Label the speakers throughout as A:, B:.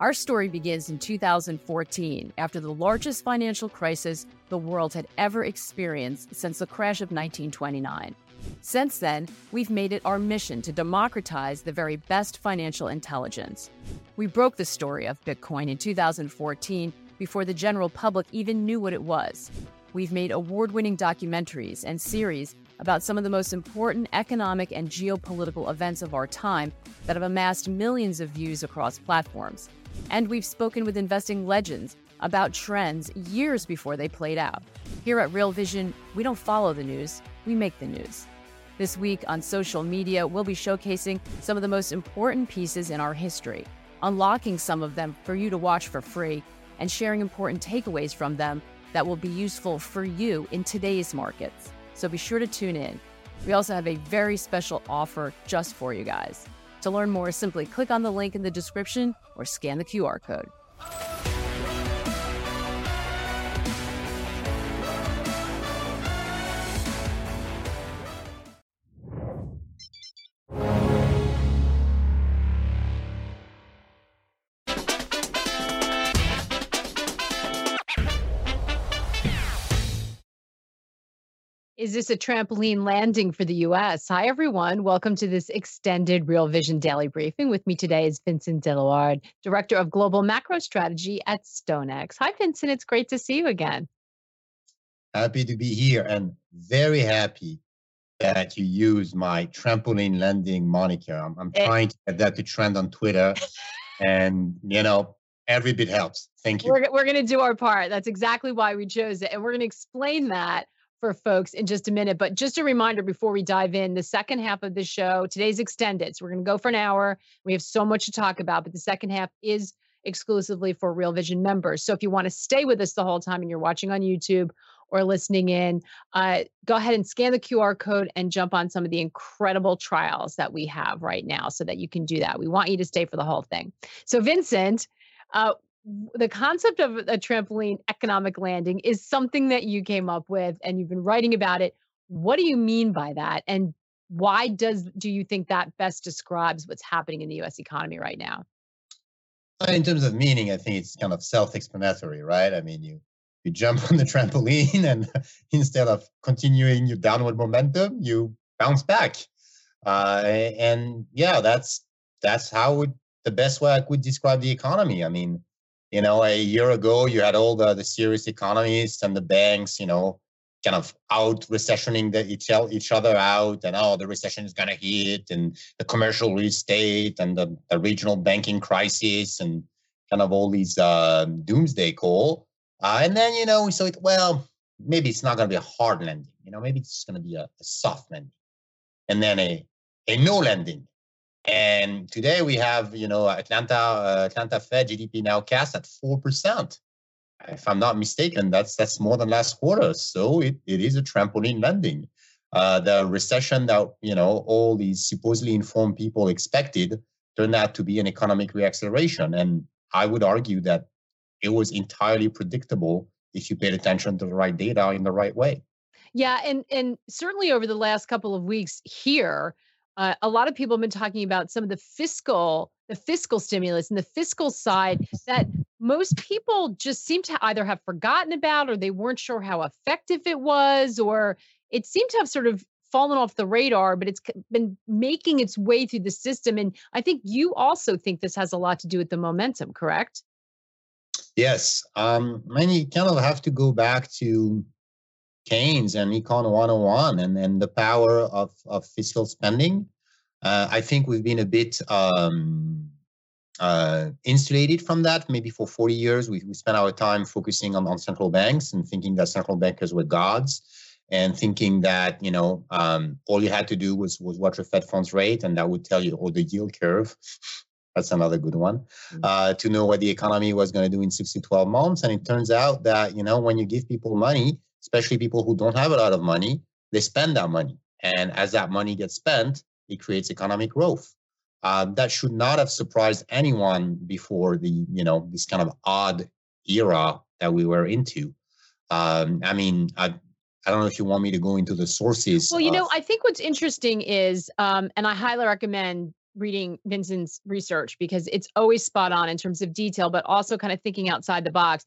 A: Our story begins in 2014 after the largest financial crisis the world had ever experienced since the crash of 1929. Since then, we've made it our mission to democratize the very best financial intelligence. We broke the story of Bitcoin in 2014 before the general public even knew what it was. We've made award winning documentaries and series about some of the most important economic and geopolitical events of our time that have amassed millions of views across platforms. And we've spoken with investing legends about trends years before they played out. Here at Real Vision, we don't follow the news, we make the news. This week on social media, we'll be showcasing some of the most important pieces in our history, unlocking some of them for you to watch for free, and sharing important takeaways from them that will be useful for you in today's markets. So be sure to tune in. We also have a very special offer just for you guys. To learn more, simply click on the link in the description or scan the QR code. Is this a trampoline landing for the US? Hi, everyone. Welcome to this extended Real Vision Daily Briefing. With me today is Vincent Deluard, Director of Global Macro Strategy at StoneX. Hi, Vincent. It's great to see you again.
B: Happy to be here and very happy that you use my trampoline landing moniker. I'm, I'm eh trying to get that to trend on Twitter. and, you know, every bit helps. Thank you.
A: We're, we're going to do our part. That's exactly why we chose it. And we're going to explain that for folks in just a minute. But just a reminder before we dive in, the second half of the show, today's extended. So we're going to go for an hour. We have so much to talk about, but the second half is exclusively for Real Vision members. So if you want to stay with us the whole time and you're watching on YouTube or listening in, uh, go ahead and scan the QR code and jump on some of the incredible trials that we have right now so that you can do that. We want you to stay for the whole thing. So, Vincent, uh, the concept of a trampoline economic landing is something that you came up with and you've been writing about it. What do you mean by that? And why does do you think that best describes what's happening in the US economy right now?
B: In terms of meaning, I think it's kind of self-explanatory, right? I mean, you you jump on the trampoline and instead of continuing your downward momentum, you bounce back. Uh, and yeah, that's that's how it, the best way I could describe the economy. I mean, you know, a year ago, you had all the, the serious economists and the banks, you know, kind of out recessioning the, each, each other out and, oh, the recession is going to hit and the commercial real estate and the, the regional banking crisis and kind of all these uh, doomsday call. Uh, and then, you know, we saw it, well, maybe it's not going to be a hard landing. You know, maybe it's just going to be a, a soft landing. And then a, a no landing. And today we have, you know, Atlanta, uh, Atlanta Fed GDP now cast at four percent. If I'm not mistaken, that's that's more than last quarter. So it, it is a trampoline landing. Uh, the recession that you know all these supposedly informed people expected turned out to be an economic reacceleration, and I would argue that it was entirely predictable if you paid attention to the right data in the right way.
A: Yeah, and and certainly over the last couple of weeks here, uh, a lot of people have been talking about some of the fiscal the fiscal stimulus and the fiscal side that most people just seem to either have forgotten about or they weren't sure how effective it was or it seemed to have sort of fallen off the radar but it's been making its way through the system and i think you also think this has a lot to do with the momentum correct?
B: Yes um many kind of have to go back to Keynes and Econ 101 and, and the power of, of fiscal spending. Uh, I think we've been a bit um, uh, insulated from that. Maybe for 40 years, we, we spent our time focusing on, on central banks and thinking that central bankers were gods and thinking that, you know, um, all you had to do was, was watch a Fed funds rate and that would tell you, or the yield curve. That's another good one mm. uh, to know what the economy was going to do in six to 12 months. And it turns out that, you know, when you give people money, especially people who don't have a lot of money, they spend that money. And as that money gets spent, it creates economic growth. Uh, that should not have surprised anyone before the, you know, this kind of odd era that we were into. Um, I mean, I, I don't know if you want me to go into the sources.
A: Well, you of- know, I think what's interesting is, um, and I highly recommend reading Vincent's research because it's always spot on in terms of detail, but also kind of thinking outside the box.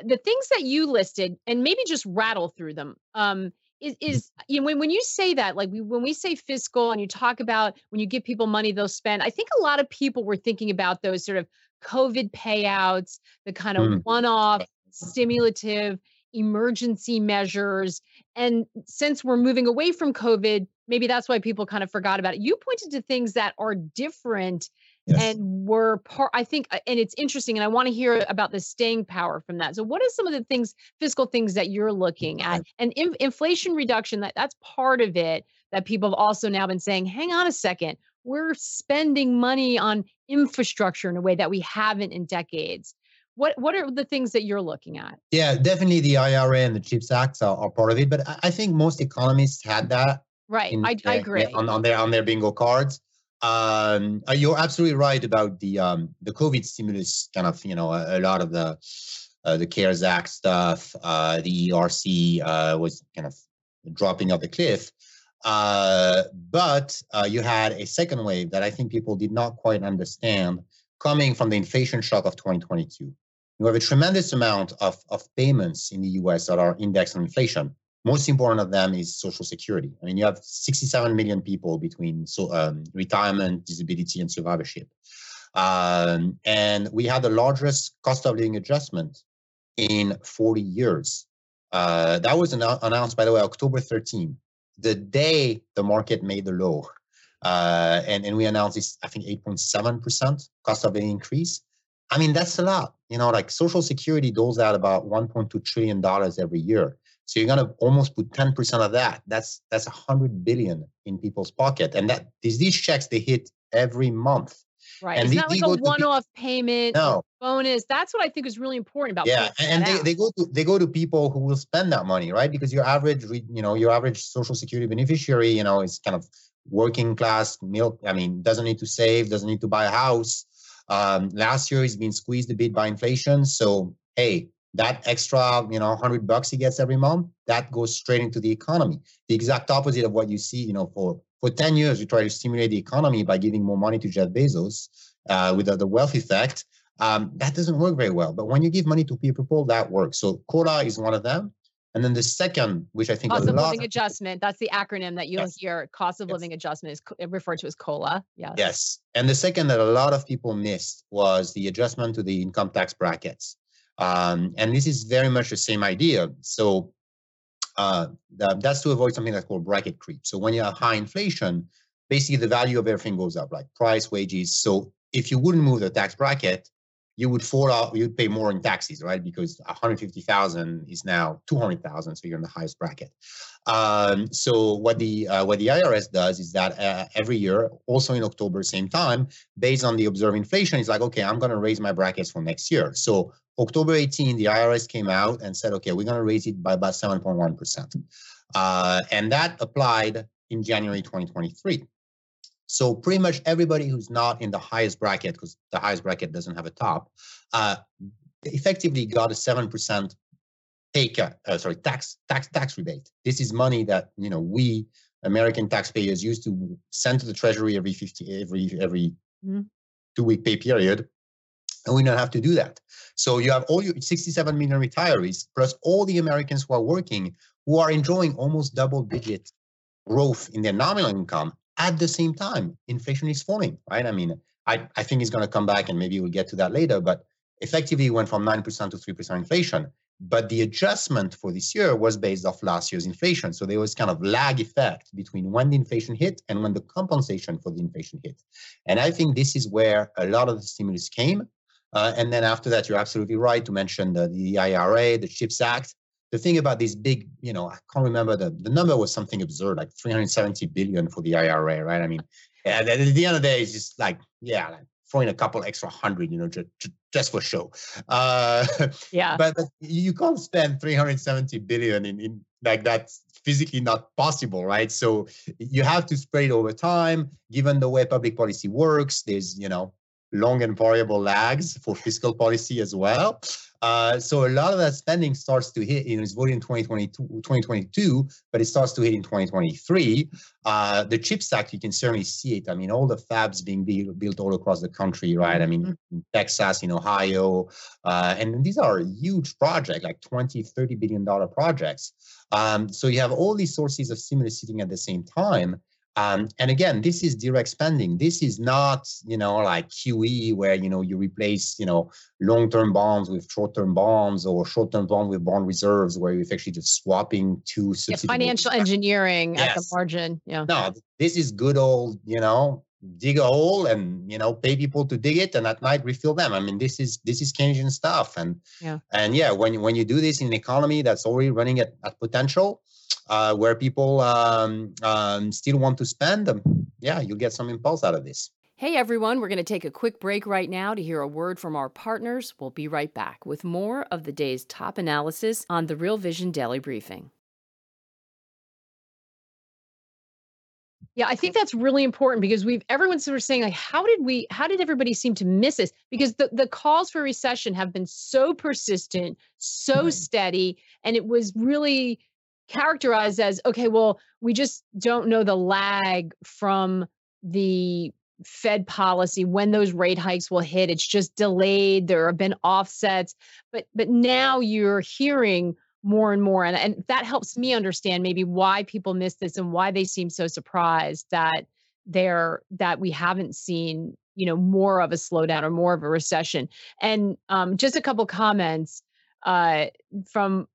A: The things that you listed, and maybe just rattle through them. Um, is, mm-hmm. is you know when, when you say that like we, when we say fiscal and you talk about when you give people money they'll spend i think a lot of people were thinking about those sort of covid payouts the kind of mm. one-off stimulative emergency measures and since we're moving away from covid maybe that's why people kind of forgot about it you pointed to things that are different Yes. and were part i think uh, and it's interesting and i want to hear about the staying power from that. So what are some of the things fiscal things that you're looking at? And in, inflation reduction that that's part of it that people have also now been saying hang on a second we're spending money on infrastructure in a way that we haven't in decades. What what are the things that you're looking at?
B: Yeah definitely the ira and the chips act are, are part of it but i think most economists had that
A: right in, I, I agree.
B: on, on their on their bingo cards um, uh, you're absolutely right about the um, the COVID stimulus. Kind of, you know, a, a lot of the uh, the CARES Act stuff, uh, the ERC uh, was kind of dropping off the cliff. Uh, but uh, you had a second wave that I think people did not quite understand coming from the inflation shock of 2022. You have a tremendous amount of, of payments in the US that are indexed on inflation most important of them is social security. I mean, you have 67 million people between so, um, retirement, disability, and survivorship. Um, and we had the largest cost of living adjustment in 40 years. Uh, that was an- announced, by the way, October 13, the day the market made the low. Uh, and, and we announced this, I think, 8.7% cost of living increase. I mean, that's a lot. You know, like Social Security doles out about $1.2 trillion every year. So you're gonna almost put 10% of that. That's that's a hundred billion in people's pocket. And that these these checks they hit every month.
A: Right. And it's not like a one-off payment no. bonus. That's what I think is really important about.
B: Yeah, and they, they go to they go to people who will spend that money, right? Because your average, you know, your average social security beneficiary, you know, is kind of working class, milk. I mean, doesn't need to save, doesn't need to buy a house. Um, last year he's been squeezed a bit by inflation. So hey, that extra you know 100 bucks he gets every month that goes straight into the economy the exact opposite of what you see you know for for 10 years we try to stimulate the economy by giving more money to jeff bezos uh, with the, the wealth effect um, that doesn't work very well but when you give money to people that works so COLA is one of them and then the second, which I think
A: cost of living adjustment, that's the acronym that you'll yes. hear. Cost of yes. living adjustment is referred to as COLA.
B: Yes. Yes. And the second that a lot of people missed was the adjustment to the income tax brackets. Um, and this is very much the same idea. So uh, that's to avoid something that's called bracket creep. So when you have high inflation, basically the value of everything goes up, like price, wages. So if you wouldn't move the tax bracket, you would fall out, you'd pay more in taxes, right? Because 150,000 is now 200,000, so you're in the highest bracket. Um, so what the uh, what the IRS does is that uh, every year, also in October, same time, based on the observed inflation, it's like, okay, I'm going to raise my brackets for next year. So October 18, the IRS came out and said, okay, we're going to raise it by about 7.1%. Uh, and that applied in January 2023. So pretty much everybody who's not in the highest bracket, because the highest bracket doesn't have a top, uh, effectively got a 7% take, uh, uh, sorry, tax, tax, tax rebate. This is money that, you know, we American taxpayers used to send to the treasury every 50, every, every mm-hmm. two week pay period and we don't have to do that. So you have all your 67 million retirees plus all the Americans who are working who are enjoying almost double digit growth in their nominal income at the same time. Inflation is falling, right? I mean, I, I think it's going to come back and maybe we'll get to that later, but effectively it went from 9% to 3% inflation. But the adjustment for this year was based off last year's inflation. So there was kind of lag effect between when the inflation hit and when the compensation for the inflation hit. And I think this is where a lot of the stimulus came. Uh, and then after that, you're absolutely right to mention the, the IRA, the CHIPS Act. The thing about these big, you know, I can't remember the, the number was something absurd, like 370 billion for the IRA, right? I mean, at, the end of the day, it's just like, yeah, like throwing a couple extra hundred, you know, just, just for show. Uh,
A: yeah.
B: But, but you can't spend 370 billion in, in like that's physically not possible, right? So you have to spread it over time. Given the way public policy works, there's, you know, long and variable lags for fiscal policy as well. Uh, so a lot of that spending starts to hit, you know, it's voted in 2022, 2022, but it starts to hit in 2023. Uh, the CHIPS Act, you can certainly see it. I mean, all the fabs being built, built all across the country, right? I mean, mm-hmm. in Texas, in Ohio, uh, and these are huge projects, like 20, 30 billion dollar projects. Um, so you have all these sources of stimulus sitting at the same time. Um, and again, this is direct spending. This is not, you know, like QE where you know you replace, you know, long-term bonds with short-term bonds or short-term bond with bond reserves, where you're actually just swapping two
A: yeah, financial engineering yes. at the margin. Yeah.
B: No, this is good old, you know, dig a hole and you know pay people to dig it and at night refill them. I mean, this is this is Keynesian stuff. And yeah, and yeah, when when you do this in an economy that's already running at, at potential uh, where people um, um, still want to spend, yeah, you'll get some impulse out of this.
C: Hey everyone, we're going to take a quick break right now to hear a word from our partners. We'll be right back with more of the day's top analysis on the Real Vision Daily Briefing.
A: Yeah, I think that's really important because we've everyone's sort of saying like, how did we, how did everybody seem to miss this? Because the the calls for recession have been so persistent, so right. steady, and it was really characterized as okay, well, we just don't know the lag from the Fed policy when those rate hikes will hit. It's just delayed. There have been offsets, but but now you're hearing more and more, and and that helps me understand maybe why people miss this and why they seem so surprised that they're that we haven't seen you know more of a slowdown or more of a recession. And um, just a couple comments uh, from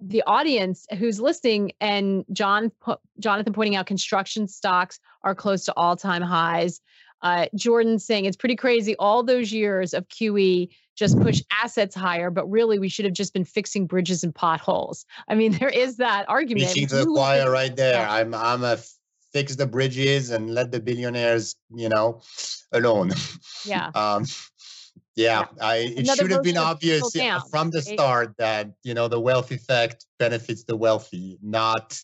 A: the audience who's listening and John Jonathan pointing out construction stocks are close to all-time highs. Uh, Jordan saying it's pretty crazy. All those years of QE just push assets higher, but really we should have just been fixing bridges and potholes. I mean, there is that argument.
B: Preaching to the choir right there. I'm I'm a fix the bridges and let the billionaires, you know, alone.
A: Yeah. um,
B: yeah, I, it Another should have been obvious down, from the start that you know the wealth effect benefits the wealthy, not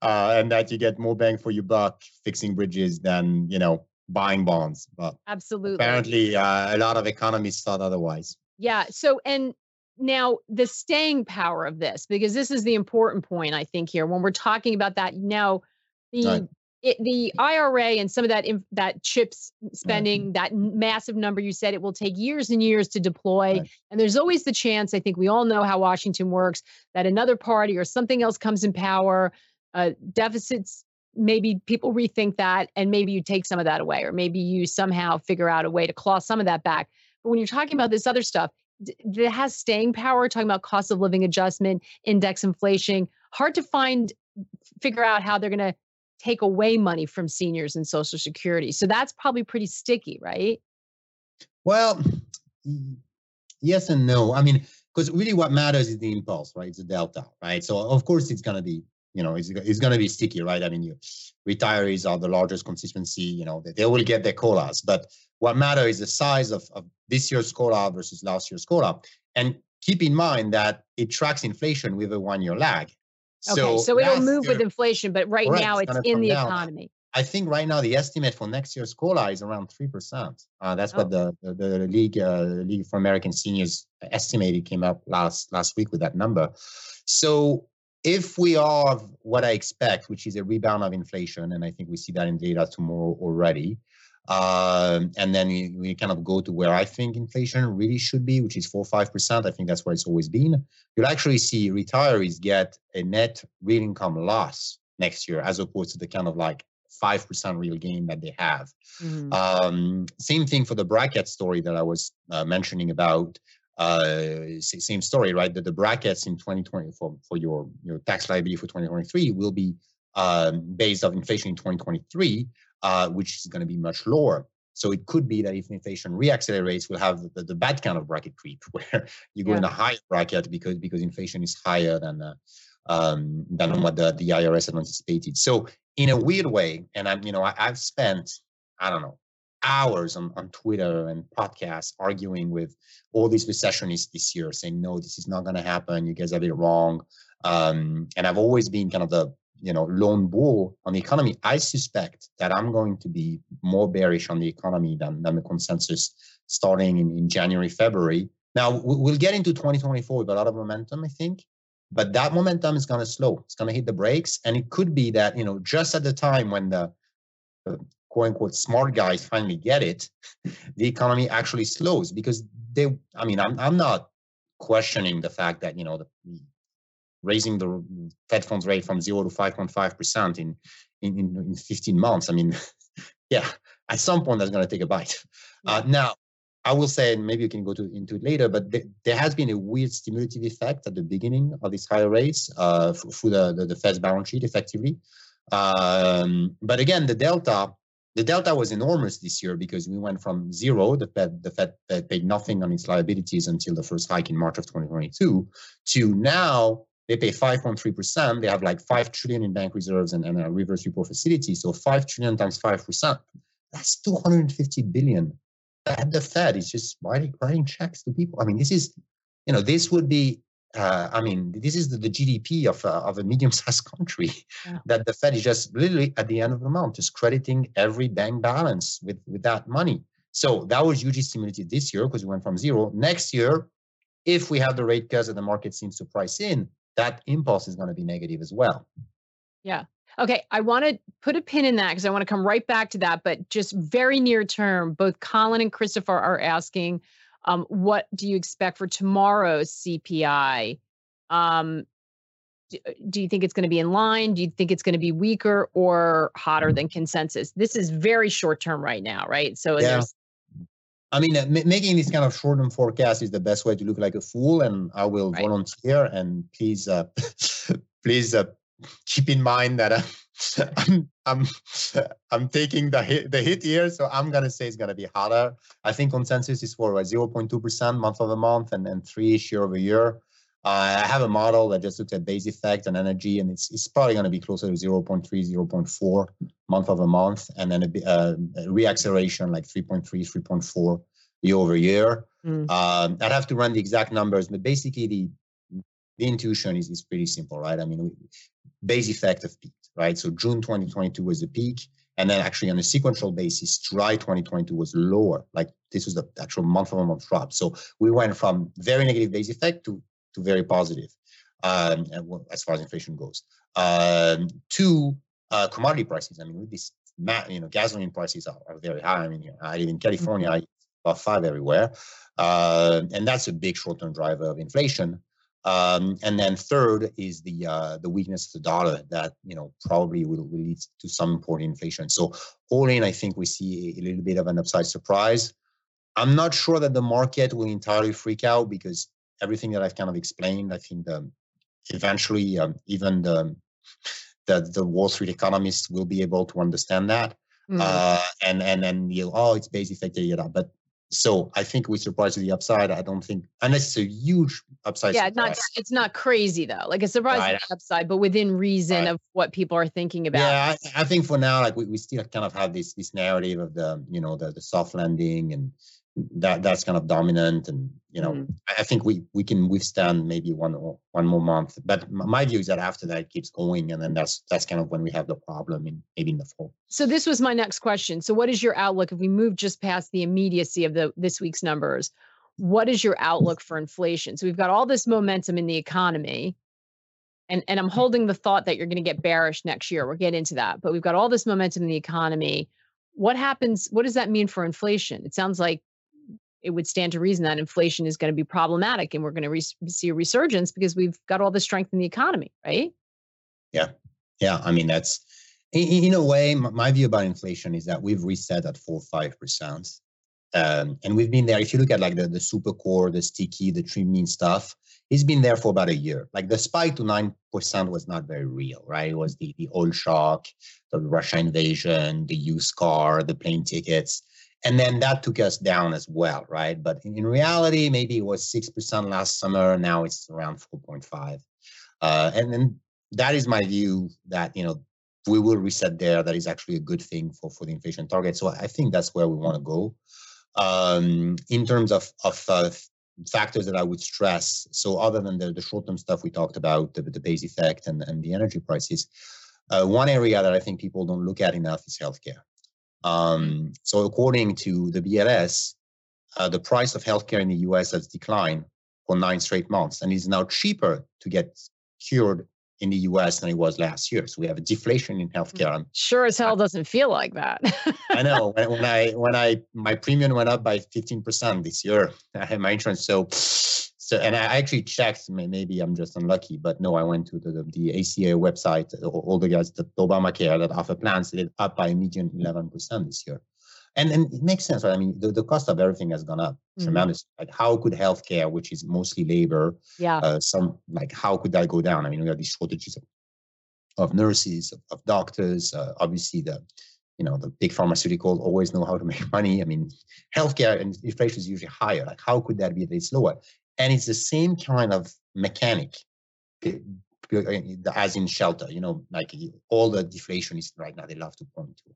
B: uh, and that you get more bang for your buck fixing bridges than you know buying bonds. But
A: absolutely,
B: apparently, uh, a lot of economists thought otherwise.
A: Yeah. So and now the staying power of this, because this is the important point I think here when we're talking about that. Now, the right it, the IRA and some of that that chips spending, mm-hmm. that massive number you said, it will take years and years to deploy. Right. And there's always the chance. I think we all know how Washington works. That another party or something else comes in power, uh, deficits. Maybe people rethink that, and maybe you take some of that away, or maybe you somehow figure out a way to claw some of that back. But when you're talking about this other stuff, that has staying power. Talking about cost of living adjustment, index inflation, hard to find figure out how they're going to take away money from seniors and social security so that's probably pretty sticky right?
B: Well yes and no i mean because really what matters is the impulse right? It's the delta right? So of course it's going to be you know it's, it's going to be sticky right? I mean you retirees are the largest constituency you know they, they will get their colas but what matters is the size of, of this year's cola versus last year's cola. And keep in mind that it tracks inflation with a one year lag
A: so okay, so it'll move with inflation, but right correct, now it's, it's in the down. economy.
B: I think right now the estimate for next year's COLA is around three percent. Uh, that's oh. what the the, the league uh, League for American Seniors estimated came up last last week with that number. So if we are what I expect, which is a rebound of inflation, and I think we see that in data tomorrow already, um, and then we, we, kind of go to where I think inflation really should be, which is four five percent. I think that's where it's always been. You'll actually see retirees get a net real income loss next year, as opposed to the kind of like five percent real gain that they have. Mm-hmm. Um, same thing for the bracket story that I was uh, mentioning about. Uh, same story, right? That the brackets in 2020 for, for your your tax liability for 2023 will be um, based on inflation in 2023 uh, which is going to be much lower. So it could be that if inflation reaccelerates, we'll have the, the bad kind of bracket creep, where you go yeah. in a higher bracket because because inflation is higher than uh, um, than what the, the IRS had anticipated. So in a weird way, and I'm you know I, I've spent I don't know hours on, on Twitter and podcasts arguing with all these recessionists this year, saying no, this is not going to happen. You guys have it wrong. Um, and I've always been kind of the you know lone bull on the economy. I suspect that I'm going to be more bearish on the economy than, than the consensus starting in, in January, February. Now we'll get into 2024 with a lot of momentum, I think, but that momentum is going to slow. It's going to hit the brakes, and it could be that you know just at the time when the, the quote unquote smart guys finally get it, the economy actually slows because they. I mean, I'm I'm not questioning the fact that you know the raising the Fed funds rate from zero to 5.5 percent in, in in 15 months. I mean, yeah, at some point that's going to take a bite. Uh, now, I will say, and maybe you can go to, into it later, but th- there has been a weird stimulative effect at the beginning of these higher rates uh, f- through the, the, the Fed's balance sheet, effectively. Um, but again, the delta the delta was enormous this year because we went from zero, the Fed, the Fed, Fed paid nothing on its liabilities until the first hike in March of 2022, to now they pay 5.3%. They have like 5 trillion in bank reserves and, and a reverse repo facility. So 5 trillion times 5%, that's 250 billion. At the Fed is just writing, writing checks to people. I mean, this is, you know, this would be uh, I mean, this is the, the GDP of, uh, of a medium-sized country yeah. that the Fed is just literally at the end of the month just crediting every bank balance with, with that money. So that was hugely stimulated this year because we went from zero. Next year, if we have the rate cuts that the market seems to price in, that impulse is going to be negative as well.
A: Yeah. Okay, I want to put a pin in that because I want to come right back to that. But just very near term, both Colin and Christopher are asking um, what do you expect for tomorrow's CPI? Um, do, uh, do you think it's going to be in line? Do you think it's going to be weaker or hotter than consensus? This is very short term right now, right? So yeah.
B: I mean, uh, m- making this kind of short-term forecast is the best way to look like a fool, and I will right. volunteer. And please, uh, please uh, keep in mind that uh, I'm I'm I'm taking the hit the hit here, so I'm gonna say it's gonna be hotter. I think consensus is for 0.2 percent month over month and then three ish year over year. Uh, I have a model that just looks at base effect and energy, and it's it's probably going to be closer to 0.3, 0.4 month over month, and then a, uh, a reacceleration like 3.3, 3.4 year over year. Mm. Um, I'd have to run the exact numbers, but basically the the intuition is, is pretty simple, right? I mean, we, base effect of peak right? So June 2022 was the peak. And then actually on a sequential basis, July 2022 was lower. Like this was the actual month over month drop. So we went from very negative base effect to, to very positive um, as far as inflation goes. Um, two, uh, commodity prices. I mean, with this, you know, gasoline prices are, are very high. I mean, I live in California, mm-hmm. about five everywhere. Uh, and that's a big short-term driver of inflation. Um, and then third is the uh, the weakness of the dollar that you know probably will, will lead to some important inflation. So all in, I think we see a little bit of an upside surprise. I'm not sure that the market will entirely freak out because everything that I've kind of explained, I think the, eventually um, even the, the the Wall Street economists will be able to understand that. Mm-hmm. Uh, and and then you know, oh, it's base effect, but so I think we surprise to the upside. I don't think unless it's a huge upside.
A: Yeah, surprise. not it's not crazy though. Like a surprise right. upside, but within reason right. of what people are thinking about.
B: Yeah, I, I, think for now, like we, we still kind of have this this narrative of the you know the the soft landing and that that's kind of dominant and you know mm. i think we we can withstand maybe one or one more month. But my view is that after that it keeps going and then that's that's kind of when we have the problem in maybe in the fall.
A: So this was my next question. So what is your outlook? If we move just past the immediacy of the this week's numbers what is your outlook for inflation? So we've got all this momentum in the economy and and i'm holding the thought that you're going to get bearish next year. We'll get into that. But we've got all this momentum in the economy. What happens what does that mean for inflation? It sounds like it would stand to reason that inflation is going to be problematic and we're going to re- see a resurgence because we've got all the strength in the economy, right?
B: Yeah. Yeah. I mean, that's in, in a way, my view about inflation is that we've reset at four or 5%. Um, and we've been there. If you look at like the, the super core, the sticky, the trim mean stuff, it's been there for about a year. Like the spike to 9% was not very real, right? It was the, the oil shock, the Russia invasion, the used car, the plane tickets and then that took us down as well, right? But in, reality, maybe it was 6% last summer. Now it's around 4.5. Uh, and then that is my view that, you know, we will reset there. That is actually a good thing for, for the inflation target. So I think that's where we want to go. Um, in terms of, of uh, factors that I would stress, so other than the, the short-term stuff we talked about, the, the base effect and, and the energy prices, Uh, one area that I think people don't look at enough is healthcare. Um, so, according to the BLS, uh, the price of healthcare in the US has declined for nine straight months and is now cheaper to get cured in the US than it was last year. So we have a deflation in healthcare. I'm,
A: sure as hell doesn't feel like that.
B: I know when, when, I when I my premium went up by 15% this year. I had my insurance. So so and I actually checked. Maybe I'm just unlucky, but no, I went to the, the ACA website. All the guys, the Obamacare that offer plans, it up by a median 11% this year and and it makes sense right i mean the, the cost of everything has gone up mm-hmm. tremendously like how could healthcare which is mostly labor
A: yeah
B: uh, some like how could that go down i mean we have these shortages of, of nurses of, of doctors uh, obviously the you know the big pharmaceutical always know how to make money i mean healthcare and inflation is usually higher like how could that be that it's lower and it's the same kind of mechanic eh, eh as in shelter you know like eh, all the deflation is right now they love to point to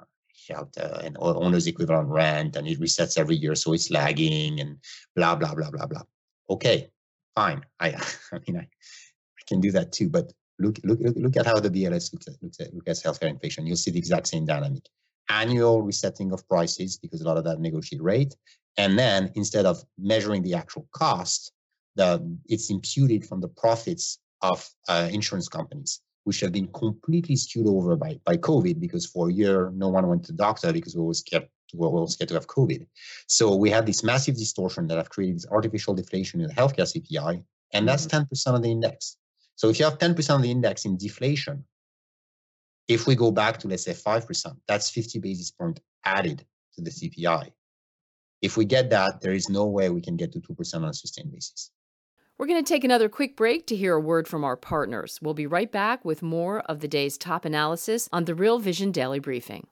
B: uh, shelter and owner's equivalent rent and it resets every year so it's lagging and blah blah blah blah blah. Okay fine. I i mean i, I can do that too but look look look at how the bls looks at looks at look at healthcare inflation. You'll see the exact same dynamic. Annual resetting of prices because a lot of that negotiate rate and then instead of measuring the actual cost the it's imputed from the profits of uh, insurance companies which have been completely skewed over by, by COVID because for a year, no one went to the doctor because we were scared, we were scared to have COVID. So we had this massive distortion that have created this artificial deflation in the healthcare CPI, and that's 10% mm-hmm. of the index. So if you have 10% of the index in deflation, if we go back to let's say 5%, that's 50 basis point added to the CPI. If we get that, there is no way we can get to 2% on a sustained basis.
C: We're going to take another quick break to hear a word from our partners. We'll be right back with more of the day's top analysis on the Real Vision Daily Briefing.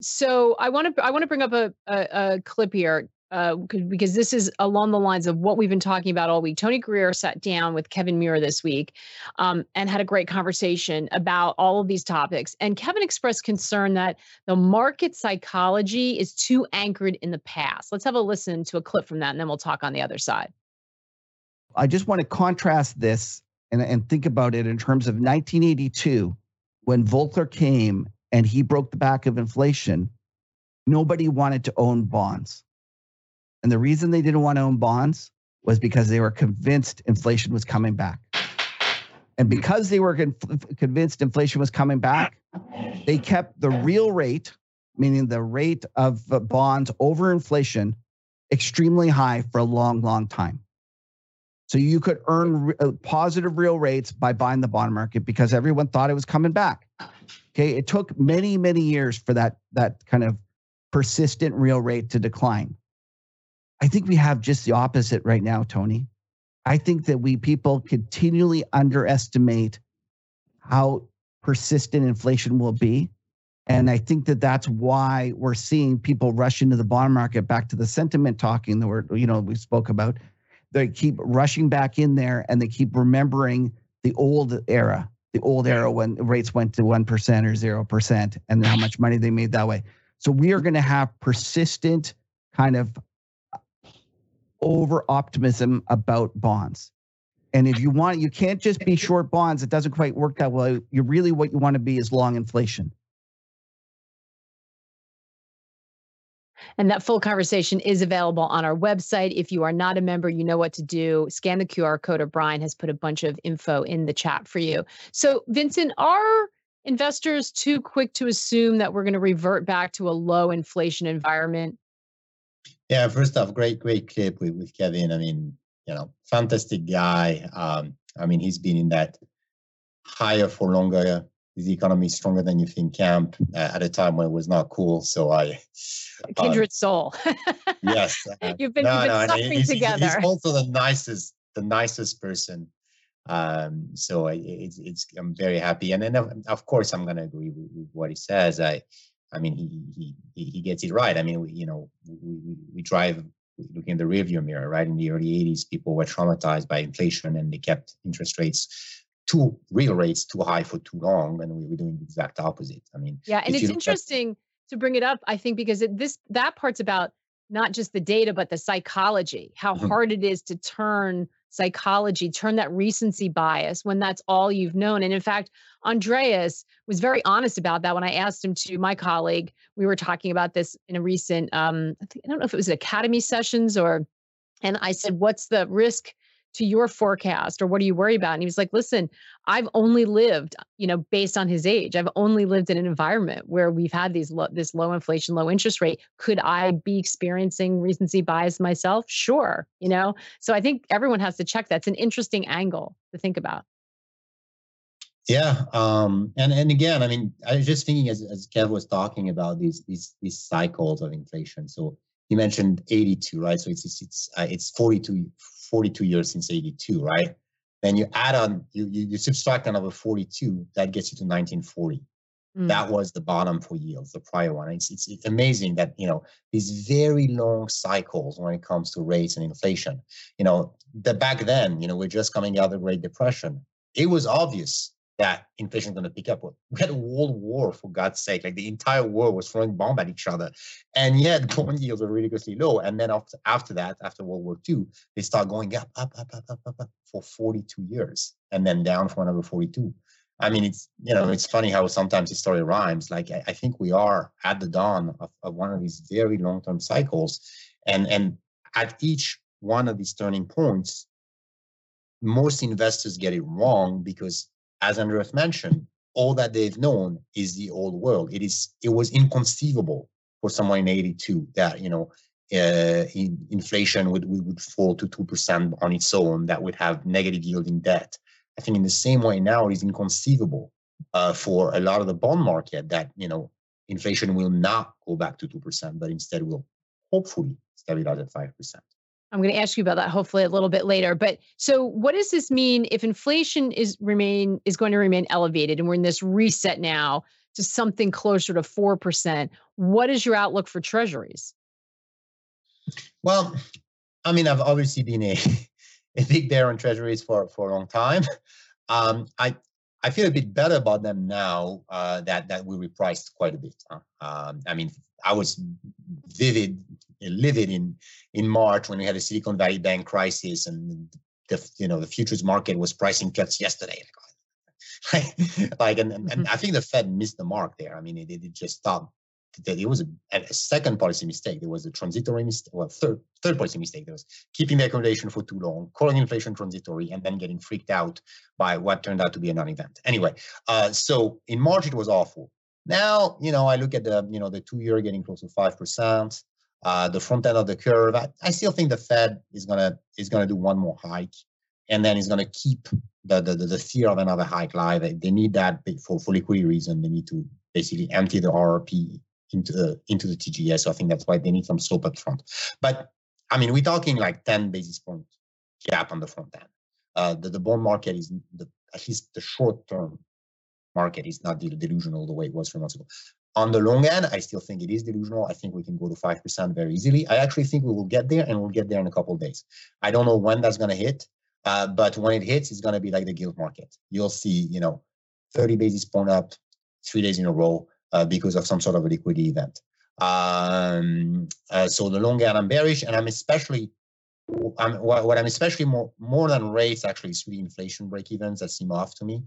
A: So I want to I want to bring up a, a, a clip here uh, because this is along the lines of what we've been talking about all week. Tony Greer sat down with Kevin Muir this week um, and had a great conversation about all of these topics. And Kevin expressed concern that the market psychology is too anchored in the past. Let's have a listen to a clip from that, and then we'll talk on the other side.
D: I just want to contrast this and, and think about it in terms of 1982 when Volcker came and he broke the back of inflation. Nobody wanted to own bonds and the reason they didn't want to own bonds was because they were convinced inflation was coming back. And because they were con- convinced inflation was coming back, they kept the real rate, meaning the rate of bonds over inflation, extremely high for a long, long time. So you could earn re- uh, positive real rates by buying the bond market because everyone thought it was coming back. Okay, it took many, many years for that that kind of persistent real rate to decline. I think we have just the opposite right now, Tony. I think that we people continually underestimate how persistent inflation will be. And I think that that's why we're seeing people rush into the bond market back to the sentiment talking that we're, you know, we spoke about. They keep rushing back in there and they keep remembering the old era, the old era when rates went to 1% or 0% and how much money they made that way. So we are going to have persistent kind of over optimism about bonds. And if you want, you can't just be short bonds. It doesn't quite work that well. You really what you want to be is long inflation.
A: And that full conversation is available on our website. If you are not a member, you know what to do. Scan the QR code, or Brian has put a bunch of info in the chat for you. So, Vincent, are investors too quick to assume that we're going to revert back to a low inflation environment?
B: Yeah, first off, great, great clip with, with Kevin. I mean, you know, fantastic guy. Um, I mean, he's been in that higher for longer, the economy stronger than you think camp uh, at a time when it was not cool. So I,
A: kindred um, soul.
B: yes,
A: uh, you've been, no, you've been no,
B: he's,
A: together.
B: He's also the nicest, the nicest person. Um, so I, it's, it's, I'm very happy. And then of, of course I'm going to agree with, with, what he says. I, I mean, he he he gets it right. I mean, we, you know, we, we, we drive looking in the rearview mirror, right? In the early 80s, people were traumatized by inflation and they kept interest rates too real rates too high for too long, and we were doing the exact opposite. I mean,
A: yeah, and it's interesting at- to bring it up. I think because it, this that part's about not just the data but the psychology, how mm-hmm. hard it is to turn psychology, turn that recency bias when that's all you've known. And in fact, Andreas was very honest about that when I asked him to my colleague. We were talking about this in a recent, um, I, think, I don't know if it was Academy sessions or, and I said, what's the risk to your forecast or what do you worry about? And he was like, listen, I've only lived, you know, based on his age, I've only lived in an environment where we've had these lo- this low inflation, low interest rate. Could I be experiencing recency bias myself? Sure, you know. So I think everyone has to check. That's an interesting angle to think about.
B: Yeah, um, and and again, I mean, I was just thinking as as Kev was talking about these these these cycles of inflation. So you mentioned 82, right? So it's it's it's, uh, it's 42 42 years since 82, right? Then you add on, you, you, you subtract another 42, that gets you to 1940. Mm. That was the bottom for yields, the prior one. It's, it's, it's amazing that, you know, these very long cycles when it comes to rates and inflation, you know, the back then, you know, we're just coming out of the Great Depression. It was obvious that inflation is going to pick up. We had a world war, for God's sake. Like the entire world was throwing bombs at each other. And yet bond yields were ridiculously low. And then after, after that, after World War II, they start going up, up, up, up, up, up, up for 42 years and then down for another 42. I mean, it's, you know, it's funny how sometimes history rhymes. Like, I, I think we are at the dawn of, of one of these very long-term cycles. And, and at each one of these turning points, most investors get it wrong because as Andreas mentioned, all that they've known is the old world. It is it was inconceivable for someone in 82 that you know uh, in, inflation would, would, fall to 2% on its own that would have negative yielding debt i think in the same way now it is inconceivable uh, for a lot of the bond market that you know inflation will not go back to 2% but instead will hopefully stabilize at 5%
A: I'm going to ask you about that hopefully a little bit later. But so what does this mean if inflation is remain is going to remain elevated and we're in this reset now to something closer to 4%? What is your outlook for treasuries?
B: Well, I mean, I've obviously been a, a big bear on treasuries for, for a long time. Um, I I feel a bit better about them now uh, that that we repriced quite a bit. Huh? Um, I mean, I was vivid, livid in in March when we had the Silicon Valley Bank crisis, and the you know the futures market was pricing cuts yesterday. like, and, and, and mm-hmm. I think the Fed missed the mark there. I mean, it, it just stopped that it was a, a, second policy mistake. There was a transitory mistake, well, third third policy mistake. There was keeping the accommodation for too long, calling inflation transitory, and then getting freaked out by what turned out to be a non-event. Anyway, uh, so in March it was awful. Now, you know, I look at the, you know, the two-year getting close to five percent. Uh, the front end of the curve. I, I still think the Fed is gonna is gonna do one more hike, and then it's gonna keep the the, the fear of another hike live. They need that for for liquidity reason. They need to basically empty the RRP into the into the TGA. So I think that's why they need some slope up front. But I mean, we're talking like 10 basis point gap on the front end. Uh, the, the bond market is the, at least the short term market is not delusional the way it was three months ago. On the long end, I still think it is delusional. I think we can go to 5% very easily. I actually think we will get there and we'll get there in a couple days. I don't know when that's going to hit, uh, but when it hits, it's going to be like the gilt market. You'll see, you know, 30 basis point up three days in a row uh, because of some sort of a liquidity event. Um, uh, so the long end, I'm bearish, and I'm especially I'm, what, what I'm especially more more than rates actually is really inflation break evens that seem off to me.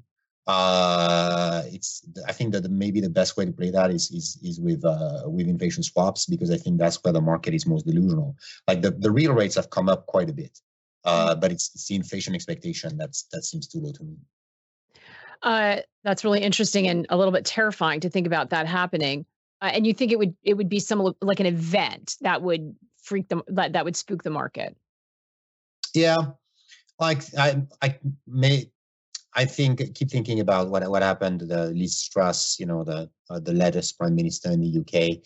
B: Uh, it's I think that maybe the best way to play that is is is with uh, with inflation swaps because I think that's where the market is most delusional. Like the, the real rates have come up quite a bit, uh, but it's, it's the inflation expectation that's that seems too low to me.
A: Uh, that's really interesting and a little bit terrifying to think about that happening. Uh, and you think it would it would be some like an event that would freak them that that would spook the market.
B: Yeah, like I I may I think keep thinking about what what happened to the Liz Truss, you know, the uh, the latest prime minister in the UK.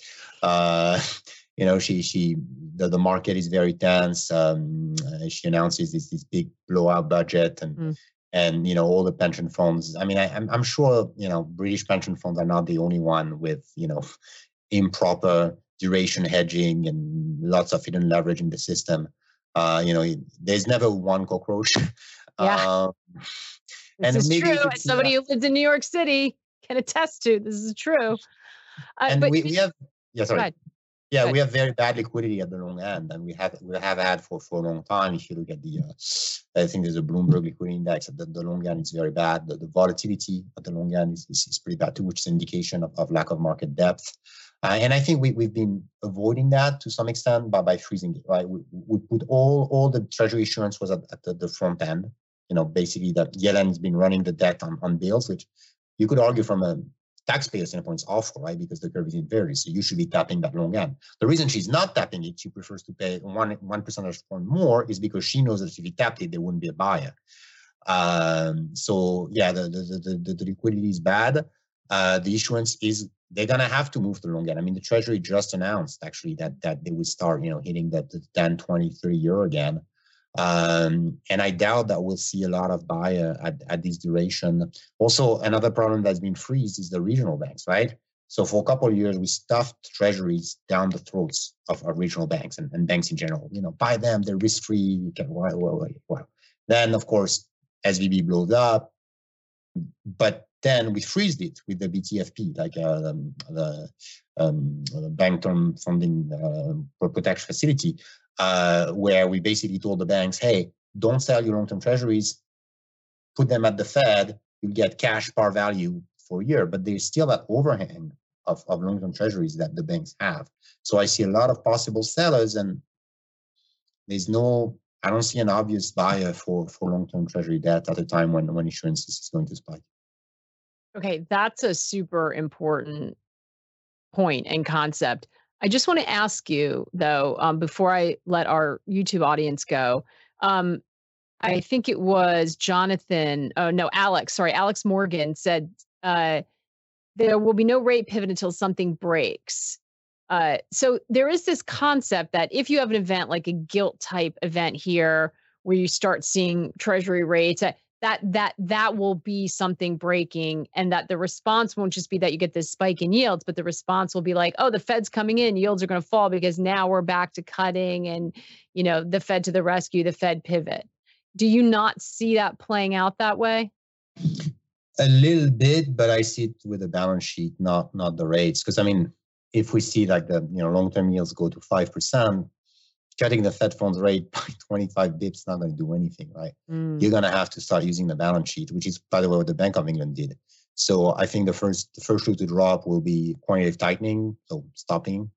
B: Uh, you know, she she the, the market is very tense. Um, uh, she announces this this big blowout budget, and mm and you know all the pension funds i mean I, I'm, I'm sure you know british pension funds are not the only one with you know improper duration hedging and lots of hidden leverage in the system uh, you know there's never one cockroach
A: yeah. Uh, this is true as somebody who lives in new york city can attest to this is true
B: uh, and we, we have yeah sorry Yeah, we have very bad liquidity at the long end, and we have we have had for, for a long time. If you look at the, uh, I think there's a Bloomberg liquidity index at the, the long end is very bad. The, the volatility at the long end is, is, is, pretty bad too, which is an indication of, of lack of market depth. Uh, and I think we, we've been avoiding that to some extent by, by freezing it, right? We, we put all all the treasury issuance was at, at the, the front end. You know, basically that Yellen's been running the debt on, on bills, which you could argue from a taxpayer standpoint is awful, right? Because the curve is inverted. So you should be tapping that long end. The reason she's not tapping it, she prefers to pay one one percentage point more, is because she knows that if you tapped it, there wouldn't be a buyer. Um, so yeah, the the, the the, the liquidity is bad. Uh, the issuance is they're gonna have to move the long end. I mean, the Treasury just announced actually that that they would start, you know, hitting that the 10, 20, 30 year again. Um, and I doubt that we'll see a lot of buyer at, at this duration. Also, another problem that's been freezed is the regional banks, right? So for a couple of years, we stuffed treasuries down the throats of, of regional banks and, and, banks in general. You know, buy them, they're risk-free. You can well. Then, of course, SVB blows up. But then we freezed it with the BTFP, like uh, um, the, um, bank term funding uh, protection facility uh, where we basically told the banks, hey, don't sell your long-term treasuries, put them at the Fed, you'll get cash par value for a year, but there's still that overhang of, of long-term treasuries that the banks have. So I see a lot of possible sellers and there's no, I don't see an obvious buyer for, for long-term treasury debt at a time when, when insurance is going to spike.
A: Okay, that's a super important point and concept. I just want to ask you though, um, before I let our YouTube audience go, um, I think it was Jonathan. Oh no, Alex. Sorry, Alex Morgan said uh, there will be no rate pivot until something breaks. Uh, so there is this concept that if you have an event like a gilt type event here, where you start seeing treasury rates, that that that will be something breaking and that the response won't just be that you get this spike in yields but the response will be like oh the fed's coming in yields are going to fall because now we're back to cutting and you know the fed to the rescue the fed pivot. Do you not see that playing out that way?
B: A little bit but i see it with the balance sheet not not the rates. Because i mean if we see like the you know long-term yields go to 5% cutting the Fed funds rate by 25 bips is not going to do anything, right? Mm. You're going to have to start using the balance sheet, which is, by the way, what the Bank of England did. So I think the first the first shoe to drop will be quantitative tightening, so stopping,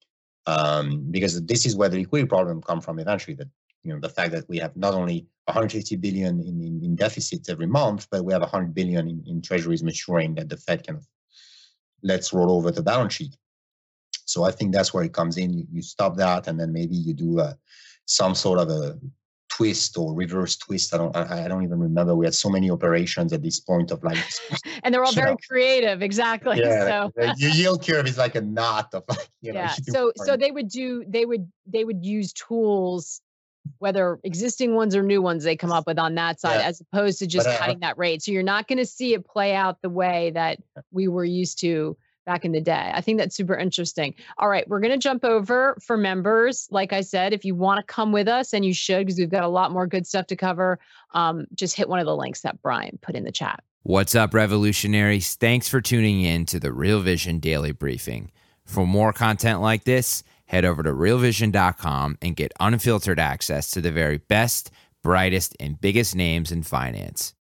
B: um, because this is where the liquidity problem come from eventually. That you know the fact that we have not only 150 billion in, in, in deficits every month, but we have 100 billion in, in treasuries maturing that the Fed can let's roll over the balance sheet. So I think that's where it comes in. You, you stop that, and then maybe you do a, some sort of a twist or reverse twist. I don't I, I, don't even remember. We had so many operations at this point of like
A: And they're all very creative, exactly. Yeah,
B: so your yield curve is like a knot of like,
A: you know, yeah. So so they would do they would they would use tools whether existing ones or new ones they come up with on that side yeah. as opposed to just but, uh, cutting that rate. So you're not going to see it play out the way that we were used to back in the day. I think that's super interesting. All right, we're going to jump over for members. Like I said, if you want to come with us, and you should, because we've got a lot more good stuff to cover, um, just hit one of the links that Brian put in the chat.
E: What's up, revolutionaries? Thanks for tuning in to the Real Vision Daily Briefing. For more content like this, head over to realvision.com and get unfiltered access to the very best, brightest, and biggest names in finance.